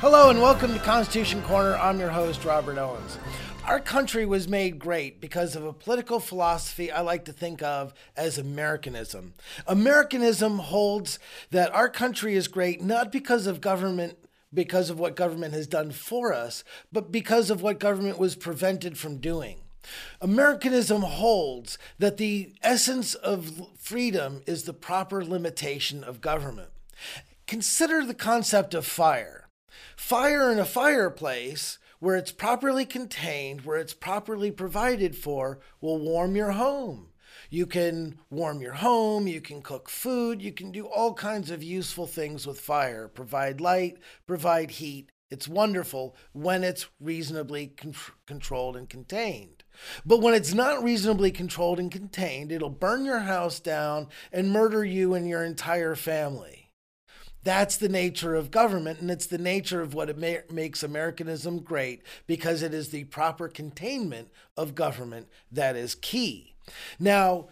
Hello and welcome to Constitution Corner. I'm your host, Robert Owens. Our country was made great because of a political philosophy I like to think of as Americanism. Americanism holds that our country is great not because of government because of what government has done for us, but because of what government was prevented from doing. Americanism holds that the essence of freedom is the proper limitation of government. Consider the concept of fire. Fire in a fireplace, where it's properly contained, where it's properly provided for, will warm your home. You can warm your home, you can cook food, you can do all kinds of useful things with fire, provide light, provide heat. It's wonderful when it's reasonably con- controlled and contained. But when it's not reasonably controlled and contained, it'll burn your house down and murder you and your entire family. That's the nature of government, and it's the nature of what it ma- makes Americanism great because it is the proper containment of government that is key. Now,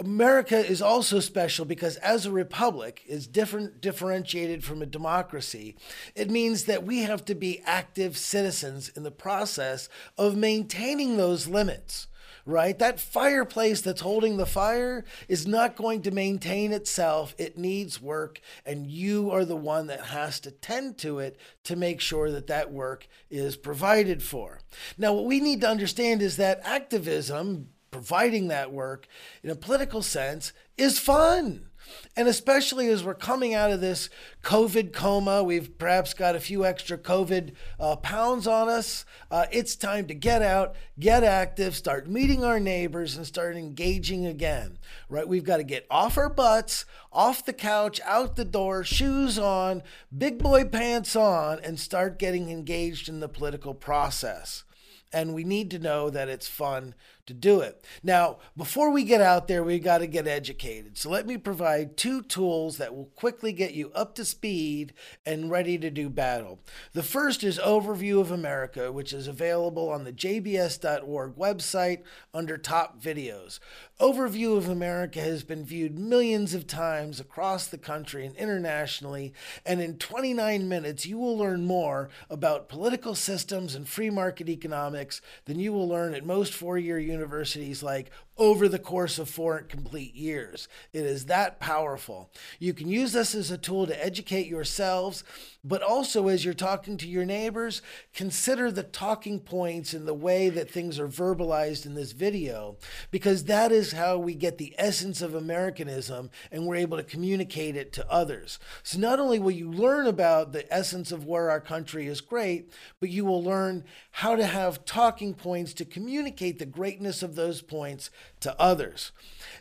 America is also special because as a republic is different differentiated from a democracy. It means that we have to be active citizens in the process of maintaining those limits right? That fireplace that's holding the fire is not going to maintain itself. It needs work, and you are the one that has to tend to it to make sure that that work is provided for. Now, what we need to understand is that activism, providing that work in a political sense, is fun. And especially as we're coming out of this COVID coma, we've perhaps got a few extra COVID uh, pounds on us. Uh, it's time to get out, get active, start meeting our neighbors, and start engaging again, right? We've got to get off our butts, off the couch, out the door, shoes on, big boy pants on, and start getting engaged in the political process. And we need to know that it's fun to do it. Now, before we get out there, we got to get educated. So let me provide two tools that will quickly get you up to speed and ready to do battle. The first is Overview of America, which is available on the jbs.org website under top videos. Overview of America has been viewed millions of times across the country and internationally, and in 29 minutes, you will learn more about political systems and free market economics than you will learn at most four year universities universities like over the course of four complete years. It is that powerful. You can use this as a tool to educate yourselves, but also as you're talking to your neighbors, consider the talking points and the way that things are verbalized in this video, because that is how we get the essence of Americanism and we're able to communicate it to others. So not only will you learn about the essence of where our country is great, but you will learn how to have talking points to communicate the greatness of those points to others.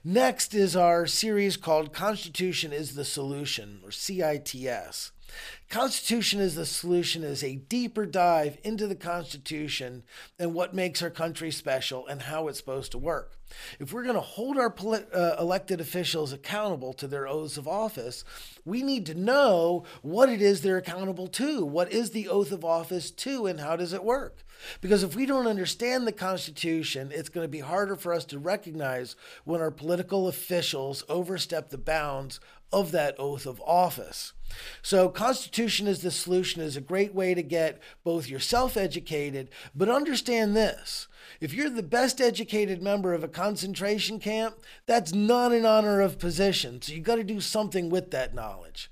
Next is our series called Constitution is the Solution, or CITS. Constitution is the solution is a deeper dive into the Constitution and what makes our country special and how it's supposed to work. If we're going to hold our uh, elected officials accountable to their oaths of office, we need to know what it is they're accountable to. What is the oath of office to, and how does it work? Because if we don't understand the Constitution, it's going to be harder for us to recognize when our political officials overstep the bounds of that oath of office. So, Constitution is the solution is a great way to get both yourself educated, but understand this. If you're the best educated member of a concentration camp, that's not an honor of position. So, you've got to do something with that knowledge.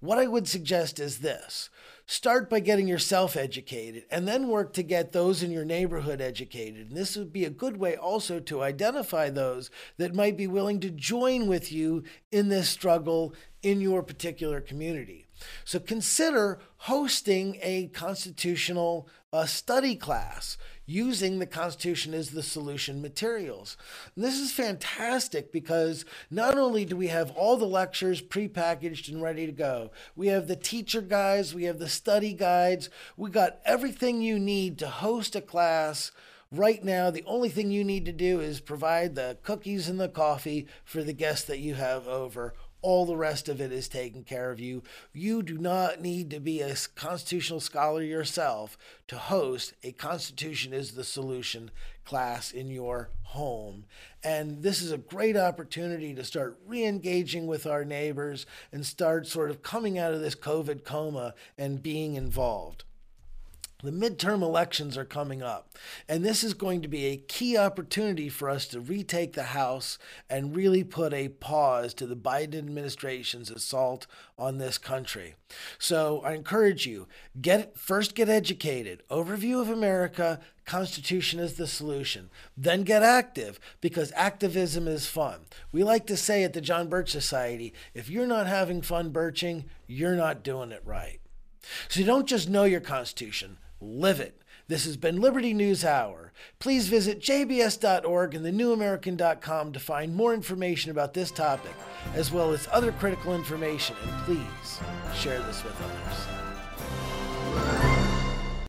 What I would suggest is this start by getting yourself educated and then work to get those in your neighborhood educated. And this would be a good way also to identify those that might be willing to join with you in this struggle in your particular community. So consider hosting a constitutional uh, study class using the Constitution as the solution materials. And this is fantastic because not only do we have all the lectures prepackaged and ready to go, we have the teacher guides, we have the study guides, we got everything you need to host a class. Right now, the only thing you need to do is provide the cookies and the coffee for the guests that you have over all the rest of it is taken care of you. You do not need to be a constitutional scholar yourself to host a Constitution is the Solution class in your home. And this is a great opportunity to start re engaging with our neighbors and start sort of coming out of this COVID coma and being involved. The midterm elections are coming up, and this is going to be a key opportunity for us to retake the House and really put a pause to the Biden administration's assault on this country. So I encourage you, get first get educated, overview of America, Constitution is the solution. Then get active because activism is fun. We like to say at the John Birch Society, if you're not having fun birching, you're not doing it right. So you don't just know your Constitution live it. This has been Liberty News Hour. Please visit jbs.org and thenewamerican.com to find more information about this topic, as well as other critical information, and please share this with others.